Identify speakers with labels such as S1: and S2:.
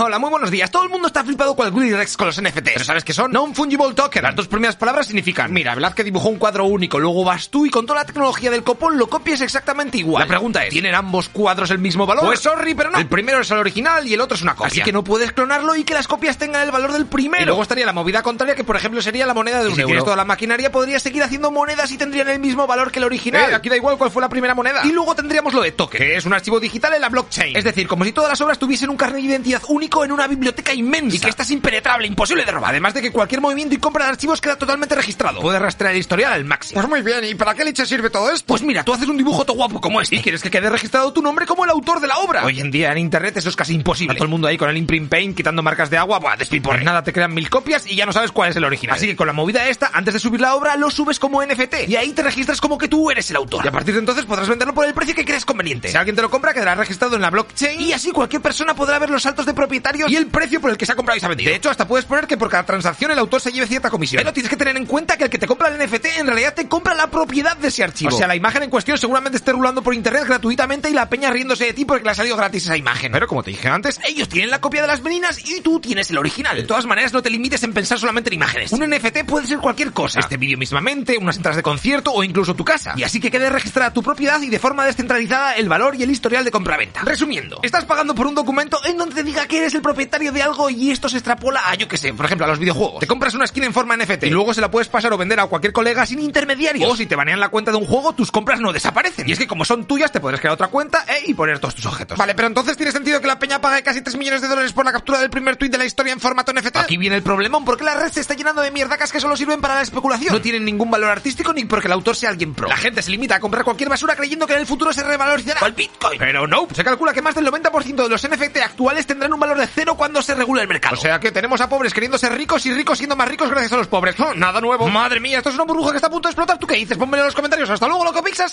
S1: Hola, muy buenos días. Todo el mundo está flipado con el Willy Rex con los NFTs. ¿Pero sabes qué son? No un fungible token. Las dos primeras palabras significan, mira, Velázquez dibujó un cuadro único, luego vas tú y con toda la tecnología del copón lo copias exactamente igual. La pregunta es, ¿tienen ambos cuadros el mismo valor? Pues sorry, pero no. El primero es el original y el otro es una copia. Así que no puedes clonarlo y que las copias tengan el valor del primero. Y luego estaría la movida contraria que, por ejemplo, sería la moneda de un
S2: si
S1: euro.
S2: tienes
S1: toda la maquinaria, podrías seguir haciendo monedas y tendrían el mismo valor que el original.
S2: Eh, aquí da igual cuál fue la primera moneda.
S1: Y luego tendríamos lo de token, que es un archivo digital en la blockchain. Es decir, como si todas las obras tuviesen un carnet de identidad único en una biblioteca inmensa. Y que esta es impenetrable, imposible de robar. Además de que cualquier movimiento y compra de archivos queda totalmente registrado. Puedes rastrear el historial al máximo.
S2: Pues muy bien, ¿y para qué leche sirve todo esto?
S1: Pues mira, tú haces un dibujo todo guapo como este y quieres que quede registrado tu nombre como el autor de la obra. Hoy en día en internet eso es casi imposible. todo el mundo ahí con el imprint paint quitando marcas de agua, buah, despiporre. Nada, te crean mil copias y ya no sabes cuál es el original. Así que con la movida esta, antes de subir la obra, lo subes como NFT y ahí te registras como que tú eres el autor. Y a partir de entonces podrás venderlo por el precio que creas conveniente. Si alguien te lo compra, quedará registrado en la blockchain y así cualquier persona podrá ver los saltos de propietarios y el precio por el que se ha comprado y se ha vendido. De hecho, hasta puedes poner que por cada transacción el autor se lleve cierta comisión. Pero tienes que tener en cuenta que el que te compra el NFT en realidad te compra la propiedad de ese archivo. O sea, la imagen en cuestión seguramente esté rulando por internet gratuitamente y la peña riéndose de ti porque le ha salido gratis esa imagen. Pero como te dije antes, ellos tienen la copia de las meninas y tú tienes el original. De todas maneras, no te limites en pensar solamente en imágenes. Un NFT puede ser cualquier cosa. Este vídeo mismamente, unas entradas de concierto o incluso tu casa. Y así que quede registrada tu propiedad y de forma descentralizada el valor y el historial de compraventa. Resumiendo, estás pagando por un documento en donde te diga que eres el propietario de algo y esto se extrapola a, yo que sé, por ejemplo, a los videojuegos. Te compras una skin en forma NFT y luego se la puedes pasar o vender a cualquier colega sin intermediarios. O si te banean la cuenta de un juego, tus compras no desaparecen. Y es que como son tuyas, te podrás crear otra cuenta eh, y poner todos tus objetos.
S2: Vale, pero entonces tiene sentido que la peña pague casi 3 millones de dólares por la captura del primer tweet de la historia en formato NFT.
S1: Aquí viene el problemón, porque la red se está llenando de mierdacas que solo sirven para la especulación. No tienen ningún valor artístico ni porque el autor sea alguien pro. La gente se limita a comprar cualquier basura creyendo que en el futuro se revalorizará. el Bitcoin. Pero no, se calcula que más del 90% de los NFT actuales tendrán un valor de cero cuando se regule el mercado.
S2: O sea que tenemos a pobres queriendo ser ricos y ricos siendo más ricos gracias a los pobres. No, nada nuevo.
S1: Madre mía, esto es una burbuja que está a punto de explotar. ¿Tú qué dices? Pónmelo en los comentarios. Hasta luego, loco Pixas.